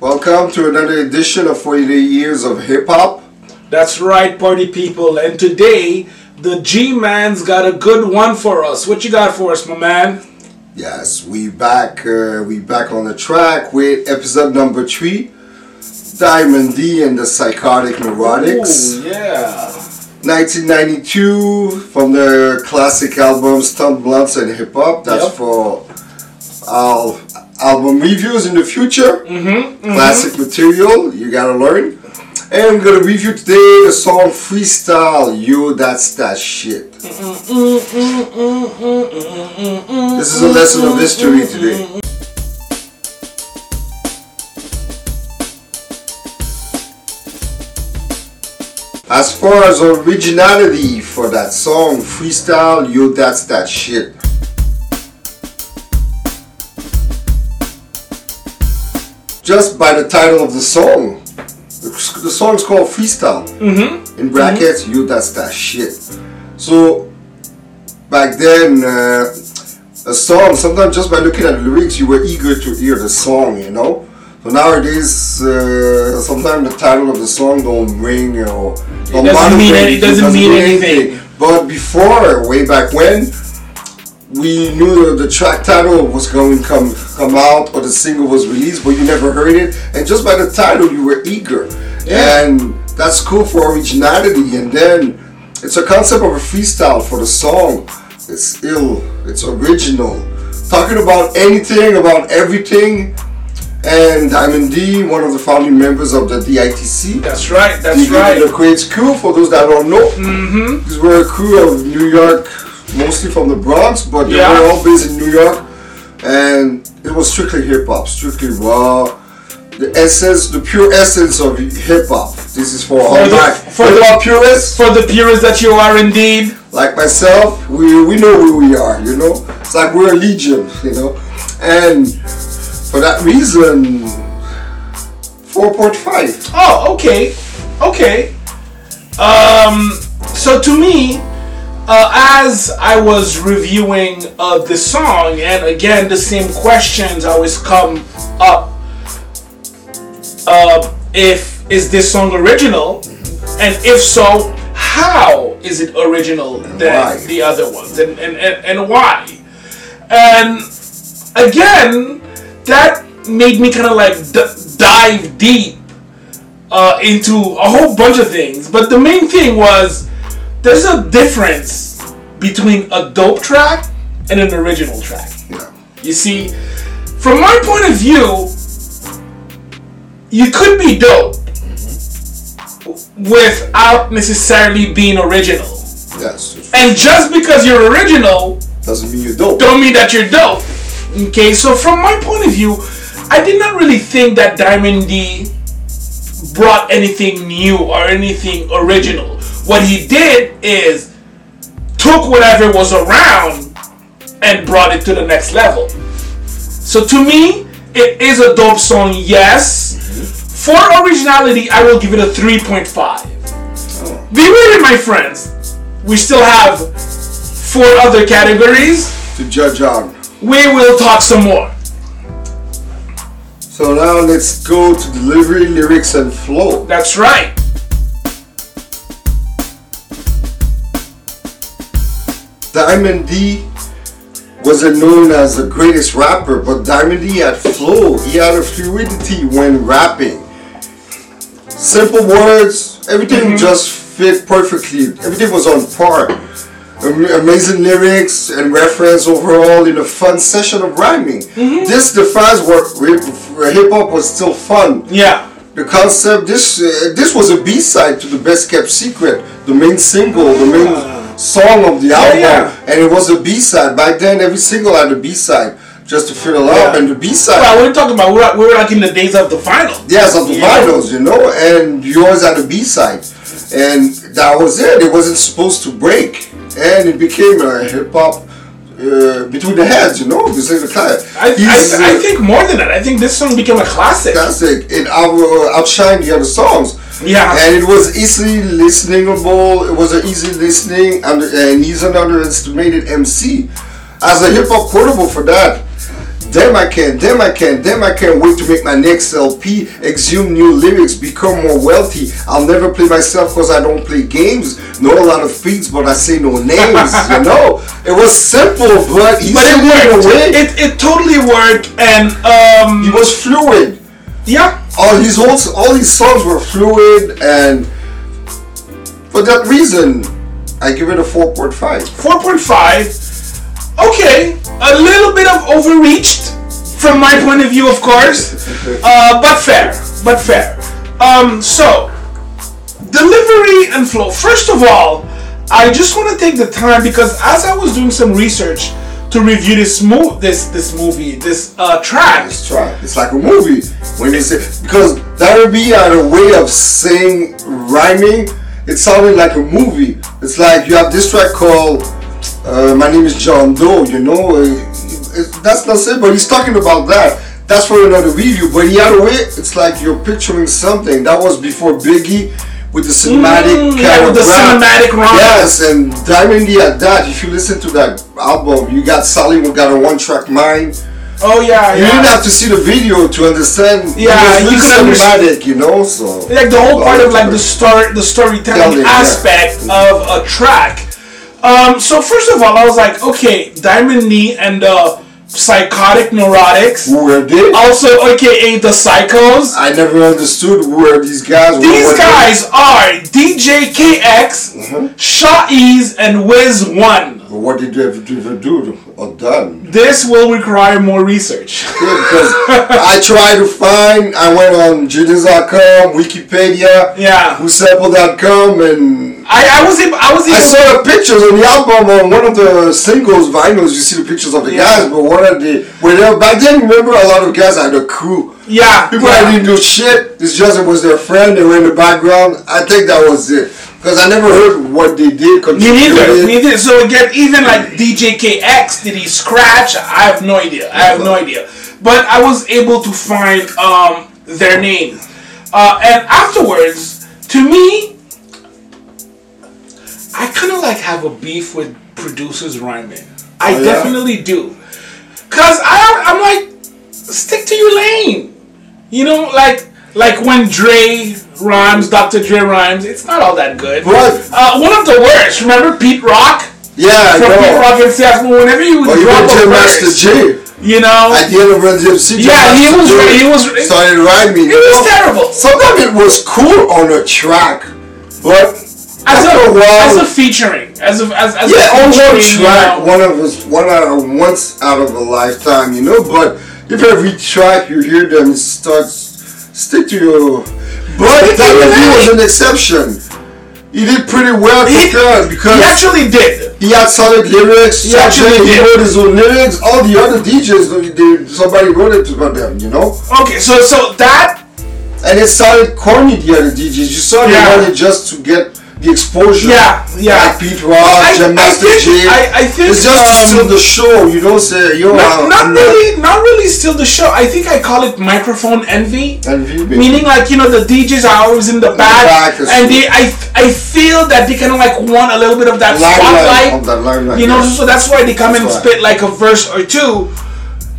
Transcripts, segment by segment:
Welcome to another edition of 48 Years of Hip Hop. That's right, party people. And today, the G Man's got a good one for us. What you got for us, my man? Yes, we back. Uh, we back on the track with episode number three, Diamond D and the Psychotic Neurotics. Ooh, yeah. 1992 from their classic album Stunt Blunts and Hip Hop. That's Yep. for our album reviews in the future. Mm-hmm. Classic material, you gotta learn. And we're gonna review today the song Freestyle. You, that's that shit. This is a lesson of history today. As far as originality for that song, Freestyle, You, that's that shit. Just by the title of the song, the, the song's called Freestyle. Mm-hmm. In brackets, you that's that shit. So back then, uh, a song, sometimes just by looking at the lyrics, you were eager to hear the song, you know. So nowadays, uh, sometimes the title of the song don't ring or don't doesn't mean you, it doesn't mean anything. But before, way back when, we knew that the track title was going to come come out or the single was released, but you never heard it, and just by the title, you were eager, Yeah. and that's cool for originality. And then it's a concept of a freestyle for the song. It's ill, it's original, talking about anything, about everything. And Diamond D, one of the founding members of the DITC, That's right. That's the right. the Queen's crew, for those that don't know, Mm-hmm. we're a crew of New York, mostly from the Bronx, but they Yeah. were all based in New York. And it was strictly hip hop, strictly raw. The essence, the pure essence of hip hop. This is for, all For the- my for hip the- hop purists For the purists that you are indeed. like myself. We we know who we are, you know. It's like we're a legion, you know. And for that reason, four point five. Oh, okay. Okay. Um, so to me, uh, as I was reviewing uh, the song, and again, the same questions always come up. Uh, if is this song original, and if so, how is it original than why? the other ones, and and, and, and why? And again, that made me kind of like d- dive deep uh, into a whole bunch of things. But the main thing was there's a difference between a dope track and an original track. Yeah. You see, from my point of view, you could be dope without necessarily being original. Yes. And just because you're original Doesn't mean you don't. don't mean that you're dope. Okay, so from my point of view, I did not really think that Diamond D brought anything new or anything original. What he did is took whatever was around and brought it to the next level. So to me, it is a dope song, yes. For originality, I will give it a 3.5. Be ready, my friends. We still have four other categories To judge on. we will talk some more. So now let's go to delivery, lyrics, and flow. That's right. Diamond D wasn't known as the greatest rapper, but Diamond D had flow. He had a fluidity when rapping. Simple words, everything mm-hmm. just fit perfectly. Everything was on par. Amazing lyrics and reference overall in a fun session of rhyming. Mm-hmm. This defines what hip hop was still fun. Yeah. The concept, this uh, this was a B side to the Best Kept Secret, the main single, the main ah. Song of the album, yeah. and it was a B side. Back then, every single had a B side just to fill it up, and the B side, Well, we're talking about we're, we're like in the days of the final. yes, of the vinyls, you know, and yours had a B side, and that was it. It wasn't supposed to break, and it became a hip hop. Uh, between the heads, you know, this is the kind. I, I, I uh, think more than that. I think this song became a classic. fantastic. It out, outshined the other songs. Yeah. And it was easily listenable. It was an easy listening and, and he's an underestimated MC. As a hip hop portable for that, Damn, I can, damn, I can, damn, I can't wait to make my next LP, exhume new lyrics, become more wealthy. I'll never play myself because I don't play games. Know a lot of feats, but I say no names, you know? It was simple, but he But it it in a worked. It, it totally worked, and um, He was fluid. Yeah, All his whole, all his songs were fluid, and for that reason, I give it a 4.5. four point five. Okay, a little bit of overreached from my point of view, of course, uh, but fair, but fair. Um, so delivery and flow. First of all, I just want to take the time because as I was doing some research to review this mo- this this movie, this uh, track, It's try. It's like a movie when they say because that would be had a way of saying rhyming. It sounded like a movie. It's like you have this track called uh, "My Name Is John Doe." You know, uh, it- that's not it. But he's talking about that. That's for another review. But the other way, it's like you're picturing something that was before Biggie with the cinematic Mm, kind yeah, of with the rap. cinematic. Yes, and Diamond D at that. If you listen to that album, you got Sally who got a one-track mind. oh yeah, You yeah. didn't have to see the video to understand. Yeah, you really could understand. cinematic, you know. So like the whole part of like the story the storytelling Telling, yeah. aspect of a track um so first of all i was like okay diamond d and the psychotic neurotics who were they? also aka the psychos I never understood who were these guys. what these were they? guys are dj kx Mm-hmm. and wiz one What did they ever, ever do or done? this will require more research Yeah, because I tried to find. I went on Judas.com, Wikipedia, yeah WhoSample.com, and I, I was able i was even, I saw the pictures on the album on one of the singles vinyls. You see the pictures of the Yeah. guys, but one of the were there back then. Remember, a lot of guys had a crew. yeah People yeah. that didn't do shit. It's just it was their friend. They were in the background. I think that was it. Because I never heard what they did. Me neither. Me neither. So again, even like DJ KX, did he scratch? I have no idea. I have no idea. But I was able to find um, their names, uh, and afterwards, to me, I kind of like have a beef with producers rhyming. I Oh, yeah? definitely do, cause I I'm like, stick to your lane. You know, like like when Dre rhymes, Dr. Dre rhymes, it's not all that good. Right. Uh, one of the worst. Remember Pete Rock? Yeah, I From Pete. Rock and CL. Whenever you you drop a Master verse, J. you know, At the end of Run DMC. Yeah, he was- he was- started rhyming. it was terrible. Sometimes it was cool on a track, but As a, as a featuring, as a as, as yeah, a on one track, you know. one of us, one out of once out of a lifetime, you know. But if every track you hear them, starts stick to your. But Stick to your Diamond D lane. was an exception. He did pretty well He- because because He actually did. he had solid lyrics. He actually he did. wrote his own lyrics. All the other DJs, they, they, somebody wrote it for them, you know. Okay, so so that And it sounded corny, the other DJs. You saw they Yeah. wanted just to get the exposure. Yeah, yeah. Like Pete Rock, I- Jam I think- Jay. I- I think, It's just um, steal the show, you know, say, yo, not, I'm not really not really still the show. I think I call it microphone envy. Envy, baby. Meaning like you know the DJs are always in the back, back, and they I I feel that they kind of like want a little bit of that Limelight, spotlight. of that limelight, You know, yeah. so that's why they come That's and why. spit like a verse or two,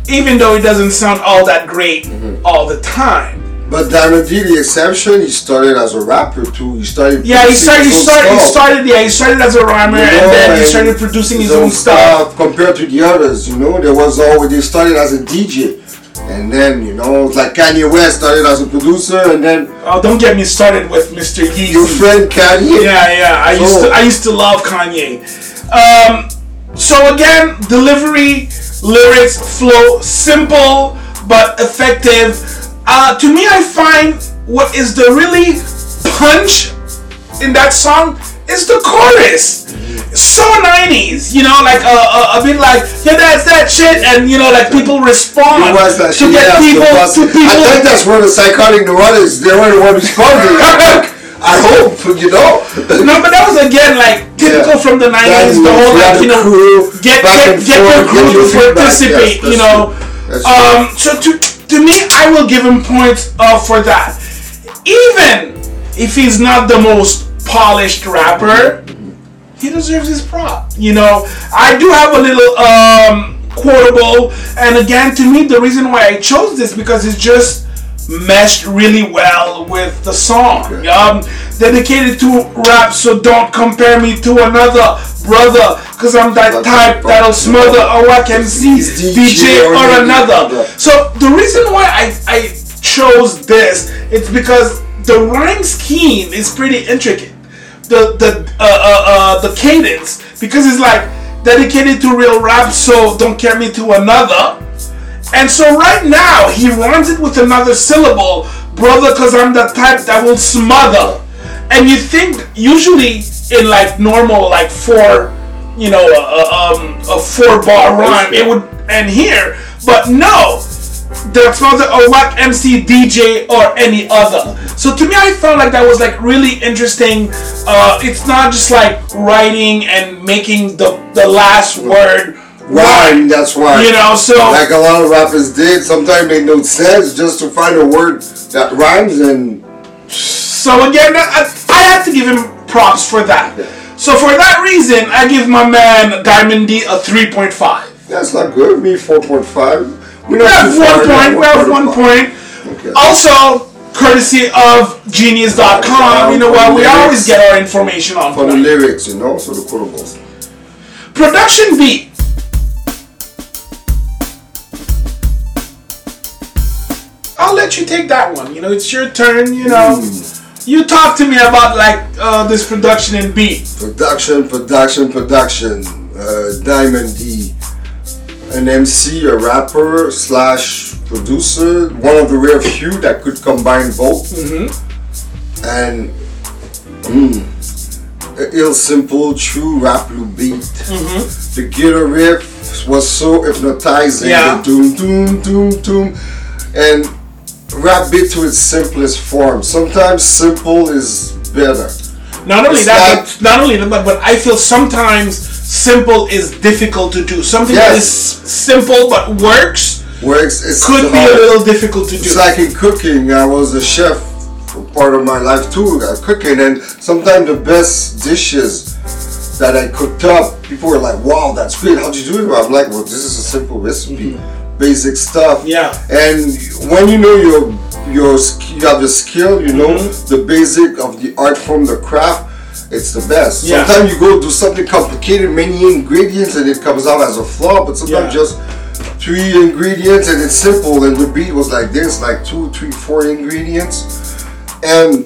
even though it doesn't sound all that great Mm-hmm. all the time. But Diamond D, the exception, he started as a rapper too. He started. Yeah, he started. He his own started. He started. Yeah, he started as a rapper, you and then he started producing his, own stuff. compared to the others. You know, there was always they started as a DJ, and then you know, it's like Kanye West started as a producer, and then Oh, don't get me started with Mr. Yeezy. your friend Kanye. Yeah, yeah. I used to I used to love Kanye. Um, so again, delivery, lyrics, flow, simple but effective. Uh, to me, I find what is the really punch in that song is the chorus. So 90s, you know, like a, a, a bit like yeah, that's that shit, and you know, like people respond It was that to shit, get people to people. I think that's where the psychotic neurotics they were the one responding. I hope you know. No, but that was again like typical Yeah. from the nineties. The whole like you know crew, get get get your crew to participate. Yes, you know. true. Um. So to to me, I will give him points uh, for that. Even if he's not the most polished rapper, he deserves his prop. You know, I do have a little um quotable. And again, to me, the reason why I chose this because it's just meshed really well with the song. Okay. Um, dedicated to rap, so don't compare me to another brother, cause I'm that type that'll smother a whack MC, DJ or another. So the reason why I, I chose this, it's because the rhyme scheme is pretty intricate. The the uh, uh, uh, the cadence because it's like dedicated to real rap, so don't carry me to another. And so right now he rhymes it with another syllable, brother, cause I'm the type that will smother. And you think usually in like normal like four, you know, uh, um, a four bar rhyme, it would end here, but no, that's not the a whack MC, DJ, or any other. So to me, I felt like that was like really interesting. Uh, it's not just like writing and making the the last word Rhyme, that's why. You know, so like a lot of rappers did. Sometimes they make no sense just to find a word that rhymes and So again, I, I had to give him props for that. So for that reason, I give my man Diamond D a 3.5. that's not good. Me four point five. We We have one point. We have one point. Okay. Also, courtesy of Genius.com. You know what? We always get our information on For the lyrics, you know, so the quotables. Production beat. I'll let you take that one. You know, it's your turn. You know, you talk to me about like uh, this production and beat. Production, production, production. Uh, Diamond D, an MC, a rapper slash producer, one of the rare few that could combine both. And mm, a ill simple, true rap loop beat. The guitar riff was so hypnotizing. Yeah. The doom, doom, doom, doom, and rap beat to its simplest form. Sometimes simple is better. Not only It's that, not- but not only that, but, but I feel sometimes simple is difficult to do. Something that is simple but works Works. It's could be a little difficult to do. It's like in cooking. I was a chef for part of my life too, uh, cooking, and sometimes the best dishes that I cooked up, people were like, "Wow, that's great! How'd you do it?" I'm like, "Well, this is a simple recipe, basic stuff." Yeah. And when you know your your you have the skill, you know Mm-hmm. the basic of the art form, the craft. It's the best. Yeah. Sometimes you go do something complicated, many ingredients, and it comes out as a flaw. But sometimes Yeah. just three ingredients and it's simple and the beat was like this like two three four ingredients and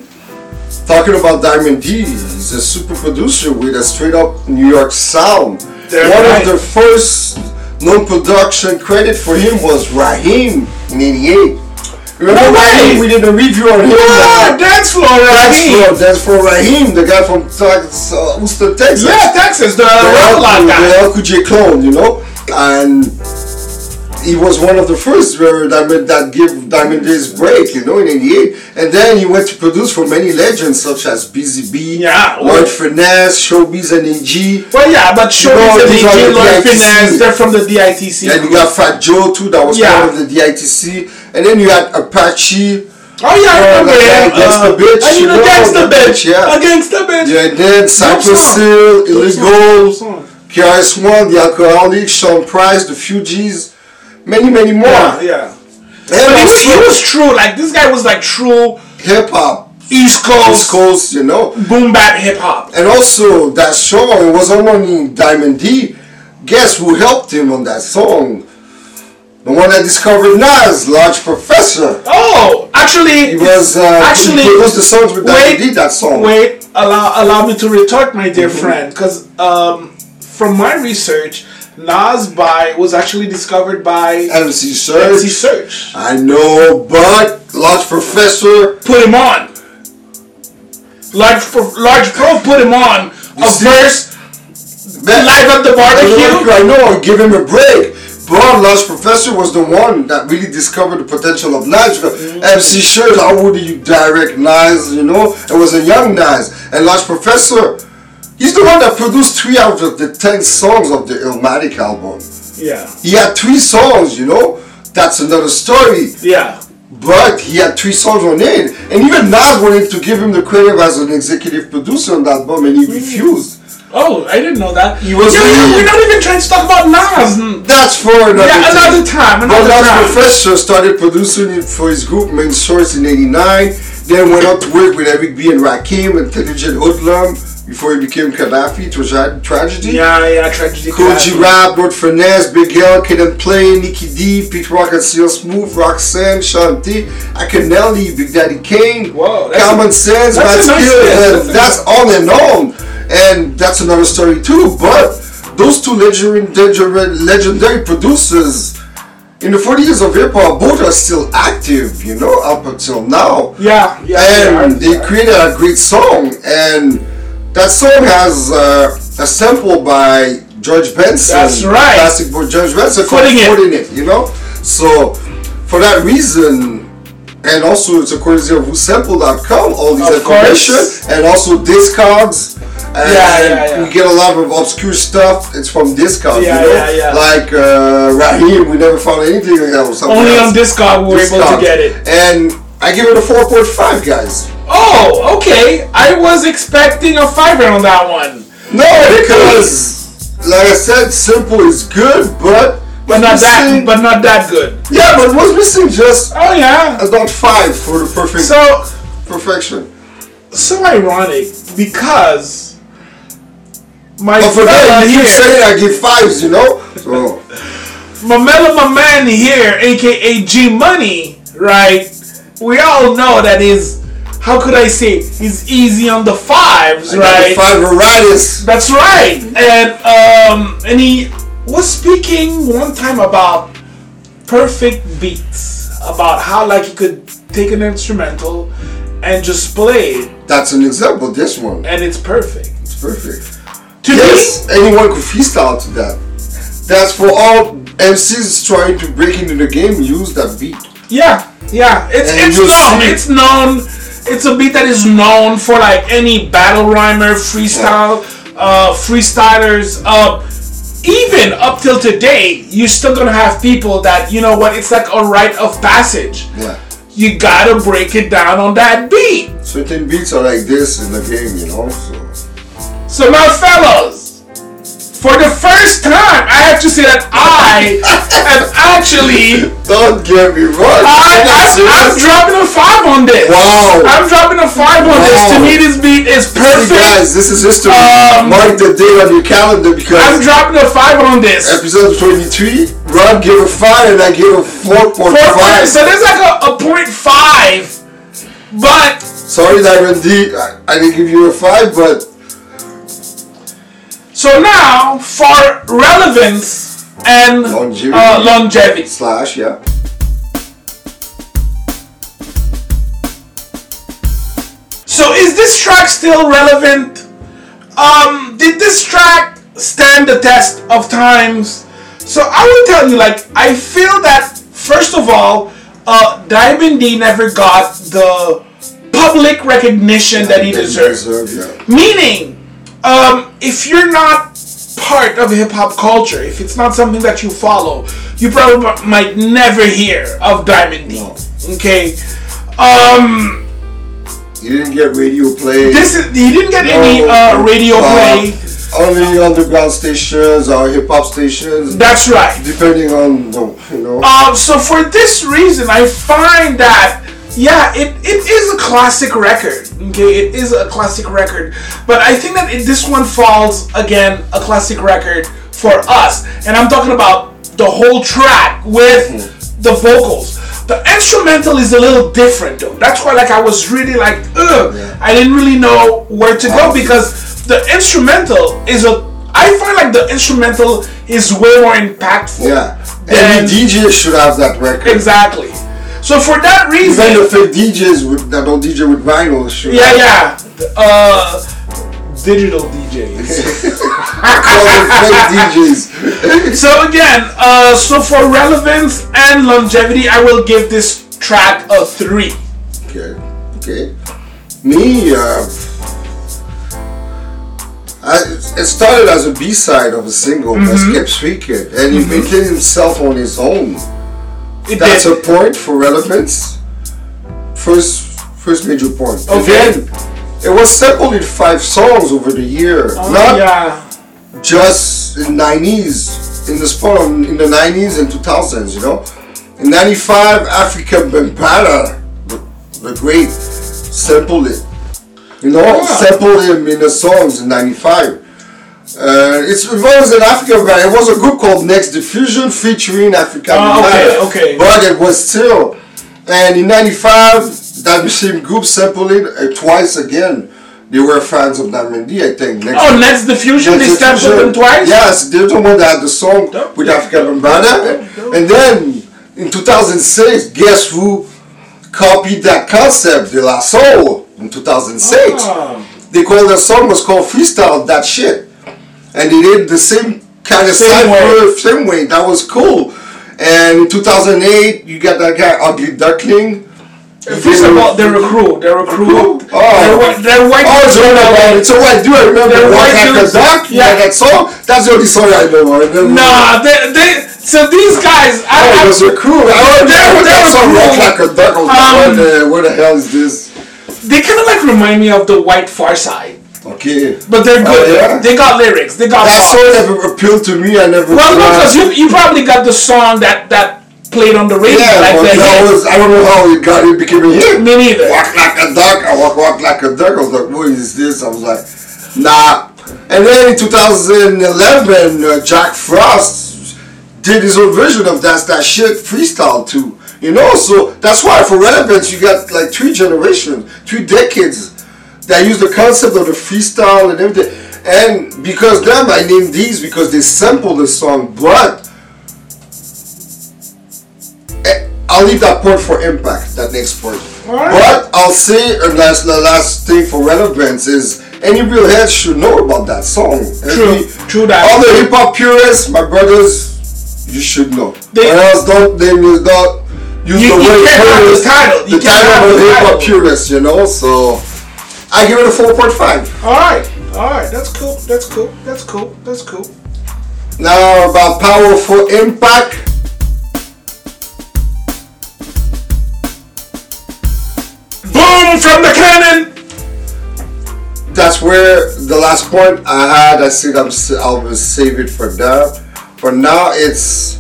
talking about diamond d he's a super producer with a straight up new york sound They're one right. of the first non-production credit for him was raheem in 88 remember No raheem we did a review on him? Ah, uh, dance floor, that's Raheem. for, that's for Raheem, the guy from Texas, uh, Houston, Texas. Yeah, Texas, the the Revlon guy. the LQJ clone, you know, and he was one of the first where Diamond that give Diamond his break, you know, in '88, and then he went to produce for many legends such as BZB, Yeah, Lord Finesse, Showbiz, and AG. Well, yeah, but You know, Showbiz and AG, Lord Finesse, they're from the DITC. And you got Fat Joe too, that was Yeah. part of the DITC, and then you had Apache. Oh yeah, I remember him. Gangsta Bitch, uh, you know, know, Gangsta Bitch. bitch, yeah. Gangsta Bitch. Yeah, and then Cypress. Hill, Illegal. KRS One, Tha Alkaholiks, Sean Price, The Fugees, many, many more. Yeah, yeah. He was, he was true. Like this guy was like true hip hop, East Coast, East Coast, you know. boom bap hip hop. And also that song was only Diamond D. Guess who helped him on that song? The one that discovered Nas, Large Professor. Oh, actually, He was uh, actually he produced the songs with Diamond wait, D. That song. Wait, allow allow me to retort, my dear friend, because um, from my research, Nas by was actually discovered by MC Serch. MC Serch. I know, but Large Professor. Put him on. Large Pro, Large Pro put him on. A see? verse live at the barbecue. I know, give him a break. But Large Professor was the one that really discovered the potential of Nas. Mm-hmm. MC Serch, how would you direct Nas, you know? It was a young Nas. And Large Professor, he's the one that produced three out of the ten songs of the Illmatic album. Yeah, He had three songs, you know? That's another story. yeah. But he had three songs on it. And even Nas wanted to give him the credit as an executive producer on that album and he hmm. refused. Oh, I didn't know that. He was yeah, the- we're not even trying to talk about Nas. That's for another Yeah, thing. another time. But Another that's time. Professor started producing it for his group Main Source in '89. Then went on to work with Eric B and Rakim, Intelligent Hoodlum, before he became Khadafi. It was a tragedy. Yeah, yeah, tragedy. Kool G Rap, Lord Finesse, Big L, Kid and Play, Nikki D, Pete Rock and CL Smooth, Roxanne, Shanté, Akinyele, Big Daddy Kane, Whoa, Common a- Sense, that's Matt nice and That's all in all. And that's another story too. But those two legendary, legendary producers in the 40 years of hip hop, both are still active, you know, up until now Yeah, yeah. and they created a great song and that song has uh, a sample by George Benson That's right. classic boy George Benson called Footing It. You know so for that reason and also it's a courtesy of whosample.com all these Of information course. and also Discogs and Yeah, yeah, yeah. we get a lot of obscure stuff it's from Discogs Yeah, you know yeah, yeah. like uh, Raheem we never found anything like that something Only else. on Discog we were able to get it. and I give it a 4.5 guys Oh, okay. I was expecting a fiver on that one. No, because like I said, simple is good, but But not that but not that good. yeah, but what's missing just Oh yeah. about five for the perfect So perfection. so ironic because my But for that, you keep saying I give fives, you know. So my mellow my man here, aka G Money, right? We all know that is how could I say he's easy on the fives, I got the right? five varieties. That's right. And um and he was speaking one time about perfect beats, about how like he could take an instrumental and just play it That's an example. This one, and it's perfect. it's perfect. To Yes, anyone could freestyle to that. That's for all MCs trying to break into the game. Use that beat. yeah, yeah. It's And it's known. see- It's known. It's a beat that is known for like any battle rhymer, freestyle, uh, freestylers. Uh, even up till today, you're still gonna have people that you know what? It's like a rite of passage. Yeah. You gotta break it down on that beat. Certain beats are like this in the game, you know. So So now, fellas, for the first time, I have to say that I am actually don't get me wrong. I, You're not I, I'm dropping a five on this. Wow. I'm dropping a five on this. To me, this beat is perfect. guys, this is history. Um, Mark the date on your calendar because I'm dropping a five on this. episode 23, Rob gave a 5 and I gave a 4.5. Four points. So there's like a, a point five, but Sorry, Diamond D, I, I didn't give you a 5, but so now for relevance and Longevity. uh, longevity. slash, yeah. So is this track still relevant? Um, did this track stand the test of times? So I will tell you, like, I feel that first of all, uh, Diamond D never got the public recognition that he That deserves. deserve, yeah. Meaning, um, if you're not part of hip hop culture, if it's not something that you follow, you probably might never hear of Diamond D. Okay. Um, You didn't get radio play. this is he didn't get any uh, radio play. Only underground stations or hip hop stations, That's right. depending on you know. Um, so for this reason, I find that yeah, it, it is a classic record. Okay, it is a classic record, but I think that it, this one falls again a classic record for us, and I'm talking about the whole track with mm-hmm. the vocals. The instrumental is a little different though. That's why like I was really like, ugh, Yeah. I didn't really know where to go because the instrumental is a. I find like the instrumental is way more impactful. yeah. than- Every DJ should have that record. Exactly. So for that reason, Even the fake DJs with, that don't DJ with vinyl should yeah, yeah, uh, digital DJs. Call them fake DJs. so again, uh, so for relevance and longevity, I will give this track a three. Okay, okay. Me, uh, I, it started as a B side of a single, Mm-hmm. that's kept speaking, and he maintained himself on his own. It That's did. a point for relevance. First, first major point. And Okay. then it was sampled in five songs over the year. Oh, Not yeah. just in 90s, in the spot in the 90s and 2000s, you know. In 95, Afrika Bambaataa, the, the great, sampled it. You know, oh, Yeah. sampled him in the songs in 95. Uh, it's, it was an African band. It was a group called Next Diffusion featuring Afrika Oh, okay, okay. But it was still. And in 95, that same group sampled it uh, twice again. They were fans of Diamond I think. Next Oh, Next Diffusion, they sampled them twice? Yes, they're the one that had the song with Afrika Bambaataa. And then in 2006, guess who copied that concept, De La Soul, in 2006? Ah. They called the song was called Freestyle That Shit. And they did the same kind of Same cypher, same way. That was cool. And in 2008, you got that guy, Ugly Duckling. First of all, they're a crew. They're a crew. Oh. They're, they're white. Oh, it's all about it. So what? Do I remember They're Walk white Like a dudes. Duck? Yeah. Yeah, that song. That's the only song I know. I remember. Nah, they, they, so these guys, Oh, I, it was I, a crew. I don't They're- know they're that song cool. Walk Like a Duck. I was like, Um, what the, what the hell is this? they kind of like remind me of the White Pharcyde. Okay. But they're Oh, good. yeah? They got lyrics. They got That bars. song never appealed to me. I never. Well, no, uh, because you, you probably got the song that, that played on the radio. Yeah, like that hit. was, I don't know how it got it became a hit. Me neither. Walk like a duck, I walk, walk like a duck. I was like, what is this? I was like, nah. And then in 2011, uh, Jack Frost did his own version of That's That Shit freestyle too. You know, so that's why for relevance, you got like three generations, three decades that use the concept of the freestyle and everything. And because them, I named these because they sample the song, but Eh, I'll leave that part for impact, that next part. Alright. But I'll say a last, the last thing for relevance is any real head should know about that song. True, true that. All the hip hop purists, my brothers, you should know. They- or else don't they will not use You- the you word can't have the purist, title. You the can't have title of hip hop title. purist, you know. So I give it a four point five. All right, all right, that's cool. That's cool. That's cool. That's cool. Now about powerful impact. Boom from the cannon. that's where the last point I had. I think I'm I will save it for that. For now, it's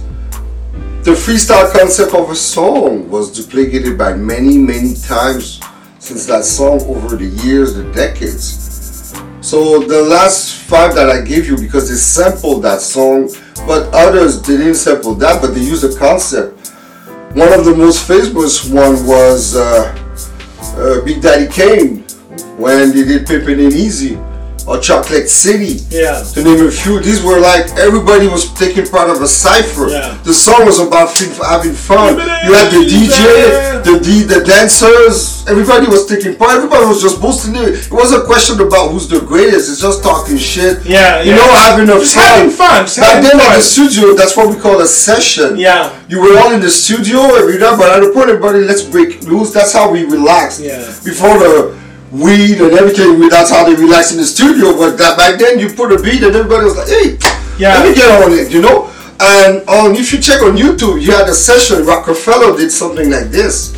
the freestyle concept of a song was duplicated by many, many times since that song over the years, the decades. So the last five that I gave you because they sampled that song, but others didn't sample that, but they used the concept. One of the most famous one was uh, uh, Big Daddy Kane when they did Pimpin' It Easy or Chocolate City. Yeah. To name a few, these were like everybody was taking part of a cipher. Yeah. The song was about having fun. You had the DJ, the D, the dancers. Everybody was taking part. Everybody was just boosting it. It wasn't a question about who's the greatest. It's just talking shit. Yeah, You yeah. know, having a Just fun. having fun, just Back having then, at the studio, that's what we call a session. Yeah. You were all in the studio every night, but at the point, everybody, let's break loose. That's how we relaxed. Yeah. Before the weed and everything, that's how they relaxed in the studio. But that back then, you put a beat and everybody was like, hey, Yeah. let me get on it, you know? And um, if you check on YouTube, you had a session, Roc-A-Fella did something like this.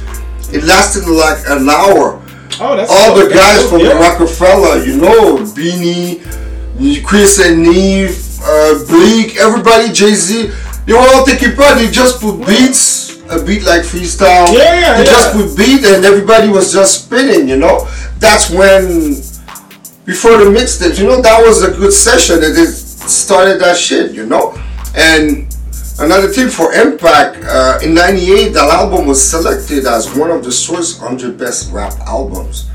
It lasted like an hour. Oh, that's All the that's guys cool, from yeah. Roc-A-Fella, you know, Beanie, Chris and Neef, uh, Bleek, everybody, Jay Z, they were all taking part. They just put beats, a beat like freestyle. Yeah, yeah, They yeah. just put beat and everybody was just spinning, you know. That's when, before the mixtapes, you know, that was a good session that it started that shit, you know. And another thing for Impact, uh, in '98, that album was selected as one of the Source 100 best rap albums.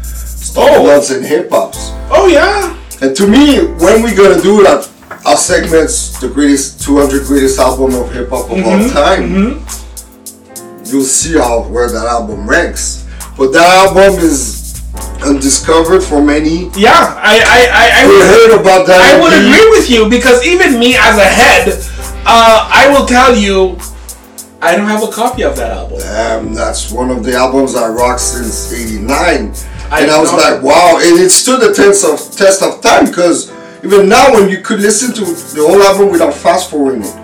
Oh. Loves and hip hops. Oh yeah. And to me, when we gonna do that, our segments, the greatest 200 greatest album of hip hop of all Mm-hmm, time, you'll see how where that album ranks. But that album is undiscovered for many. Yeah. I I I, I would, heard about that. I would agree with you because even me as a head, uh, I will tell you, I don't have a copy of that album. Um, that's one of the albums I rocked since '89, and I was know. like, wow! And it stood the test of test of time because even now, when you could listen to the whole album without fast forwarding it,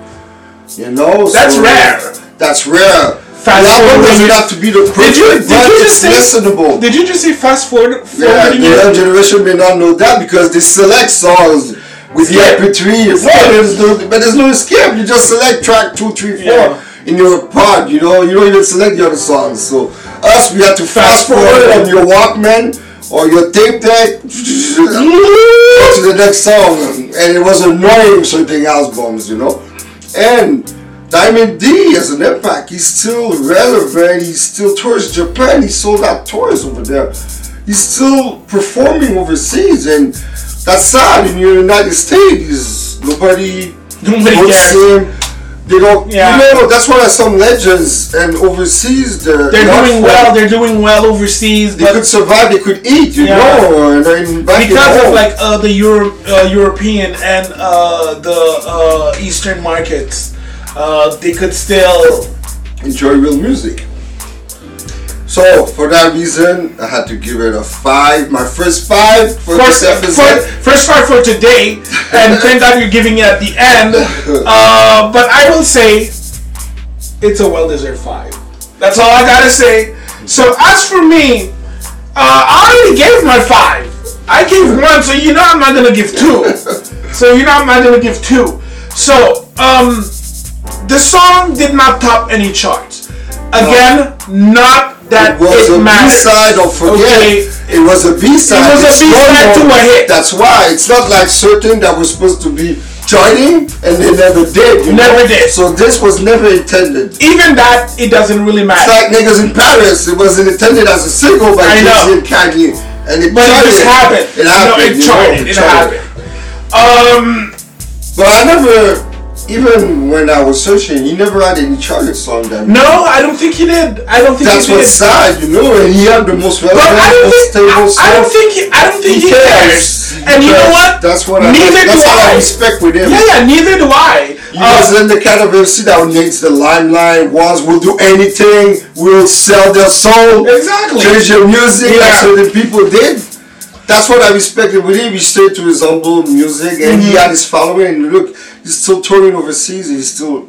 you know, That's rare. That's rare. Fast forward. doesn't have to be the Did you, did but you it's just say listenable. Did you just say fast forward? Yeah, the young generation may not know that because they select songs with the Skip. MP3. It's Right. there's no, but there's no skip. You just select track two, three, four Yeah. in your pod. You know, you don't even select the other songs. So us, we have to fast, Fast forward forward. on your Walkman or your tape deck to the next song, and it was annoying certain albums, you know. And Diamond D has an impact. He's still relevant. He's still tours Japan. He sold out tours over there. He's still performing overseas, and that's sad. In the United States, nobody Nobody cares. him. They don't. Yeah. You know, that's why some legends and overseas they're, They're doing well. They're doing well overseas, They could survive. They could eat. You Yeah. know, and then because of like uh, the Euro- uh, European and uh, the uh, Eastern markets, uh, they could still. enjoy real music. So for that reason, I had to give it a five. My first five for First, this episode. first, first part for today, and thank God you're giving it at the end. Uh, but I will say, it's a well-deserved five. That's all I gotta say. So as for me, uh, I already gave my five. I gave one, so you know I'm not gonna give two. So you know I'm not gonna give two. So um, the song did not top any charts. Again, not that It was it a matters. B-side, don't forget. Okay. It was a B-side. It was a B-side to a hit. That's why. It's not like certain that was supposed to be charting and they never did. Never know? did. So this was never intended. Even that, it doesn't really matter. It's like niggas in Paris. It wasn't intended as a single by. Jay-Z and Kanye. And it But it just happened. It happened. No, it you know, charted. It happened. Um, But I never, even when I was searching, he never had any charted song that no, I don't think he did. I don't think That's he did. what's sad, you know, and he had the most relevant, most think stable I, song. I don't think he, I don't think he, He cares. cares. And you know what? That's what I Neither that's do what I I. respect with him. Yeah, yeah. Neither do I. He Uh, wasn't the kind of MC that needs the limelight, wants will do anything, will sell their soul, Exactly. change your music Yeah. the people did. That's what I respected with him. He stayed to his humble music and he Mhm. had his following. And look, he's still touring overseas. He's still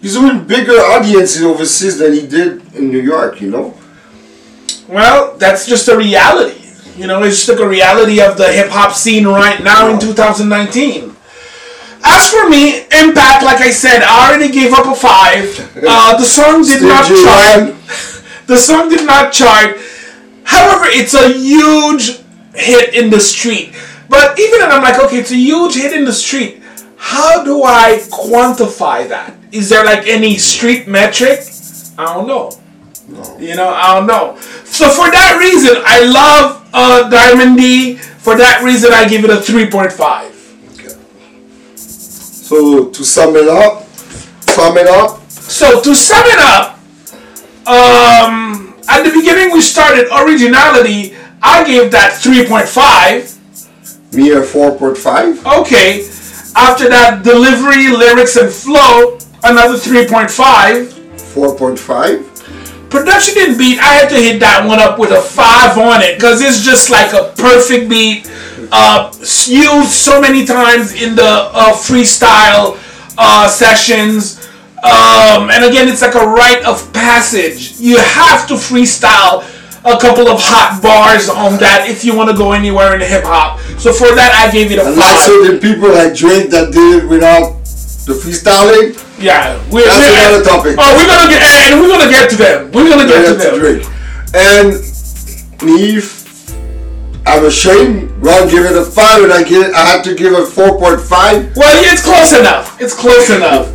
he's doing bigger audiences overseas than he did in New York. You know. Well, that's just a reality. You know, it's just like a reality of the hip hop scene right now in 2019. As for me, Impact, like I said, I already gave up a five. Uh, the song did not chart. The song did not chart. However, it's a huge hit in the street. But even then, I'm like, okay, it's a huge hit in the street. How do I quantify that? Is there like any street metric? I don't know. No. You know, I don't know. So for that reason, I love uh, Diamond D. For that reason, I give it a 3.5. Okay. So to sum it up, sum it up. So to sum it up, um, at the beginning we started originality. I gave that 3.5. Me a four point five. Okay. After that, delivery, lyrics, and flow, another 3.5. Four point five. Production and beat, I had to hit that one up with a 5 on it because it's just like a perfect beat. Uh, used so many times in the uh, freestyle uh, sessions. Um, and again, it's like a rite of passage. You have to freestyle a couple of hot bars on that if you want to go anywhere in hip hop. So for that, I gave it a And like 5. certain people like Drake that did it without the freestyling. Yeah, we're, That's we're- another topic. Oh, we're gonna get and we're gonna get to them. We're gonna get to to them. Drake. And Neve, I'm ashamed. Ron give it a five, and I give it, I have to give it four point five. Well, yeah, it's close enough. It's close enough.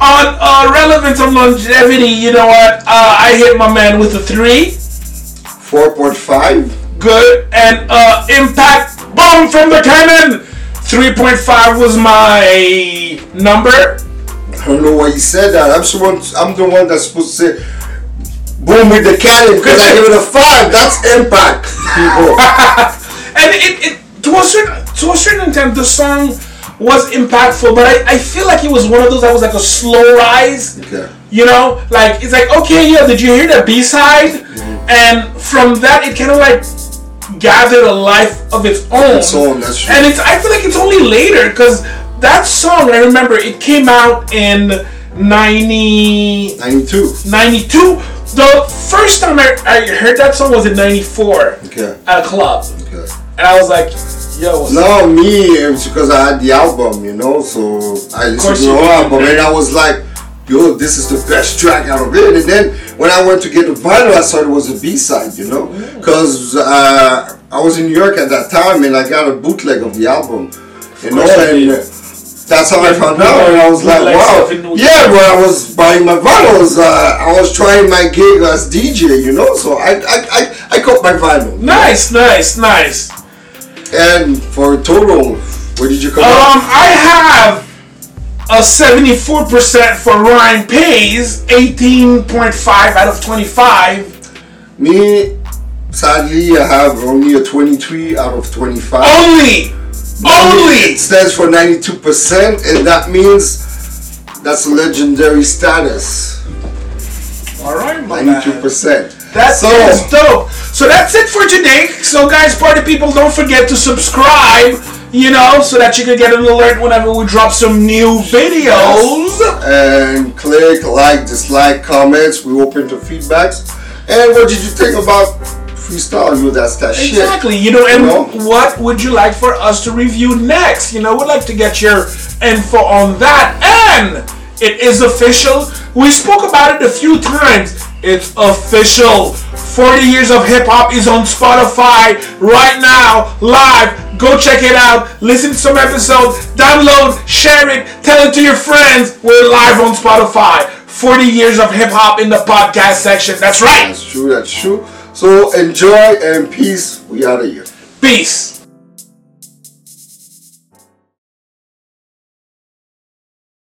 On uh, relevance of longevity, you know what? Uh, I hit my man with a three. Four point five. Good. And uh, impact bomb from the cannon. 3.5 was my number. I don't know why you said that. I'm someone. I'm the one that's supposed to say boom with the cannon because I give it a five. That's impact, people. and it, it to a certain to a certain extent the song was impactful, but I, I feel like it was one of those that was like a slow rise. Okay. You know, like it's like okay, yeah, did you hear the B side? Mm. And from that, it kind of like gathered a life of its own. Its own, that's true. And it's I feel like it's only later because that song I remember it came out in 90, 92. 92. The first time I, I heard that song was in 94 Okay. at a club. Okay. And I was like, yo, what's No, me, it was because I had the album, you know, so I listened to the whole album and I was like, yo, this is the best track out of it. And then when I went to get the vinyl, I saw it was a B side, you know, Mm. because uh, I was in New York at that time and I got a bootleg of the album, you know, and did. that's how I found out. And I was like, wow. stuff in New Yeah, when I was buying my vinyls, uh, I was trying my gig as DJ, you know, so I, I, I, I got my vinyl. Nice, nice, nice. And for total, where did you come Um? I have a 74% for Ryan Pays, 18.5 out of 25. Me, sadly, I have only a 23 out of 25. Only! Only! It stands for 92%, and that means that's a legendary status. Alright, my 92%. That's so. that's dope. So that's it for today. So guys, party people, don't forget to subscribe. You know, so that you can get an alert whenever we drop some new videos. And click, like, dislike, comments. We open to feedbacks. And what did you think about freestyle? You, that's that shit. Exactly. You know, and You know? what would you like for us to review next? You know, we'd like to get your info on that. And it is official. We spoke about it a few times. It's official. 40 Years of Hip Hop is on Spotify right now, live. Go check it out. Listen to some episodes. Download, share it, tell it to your friends. We're live on Spotify. 40 Years of Hip Hop in the podcast section. That's right. That's true, that's true. So enjoy and peace. We out of here. Peace.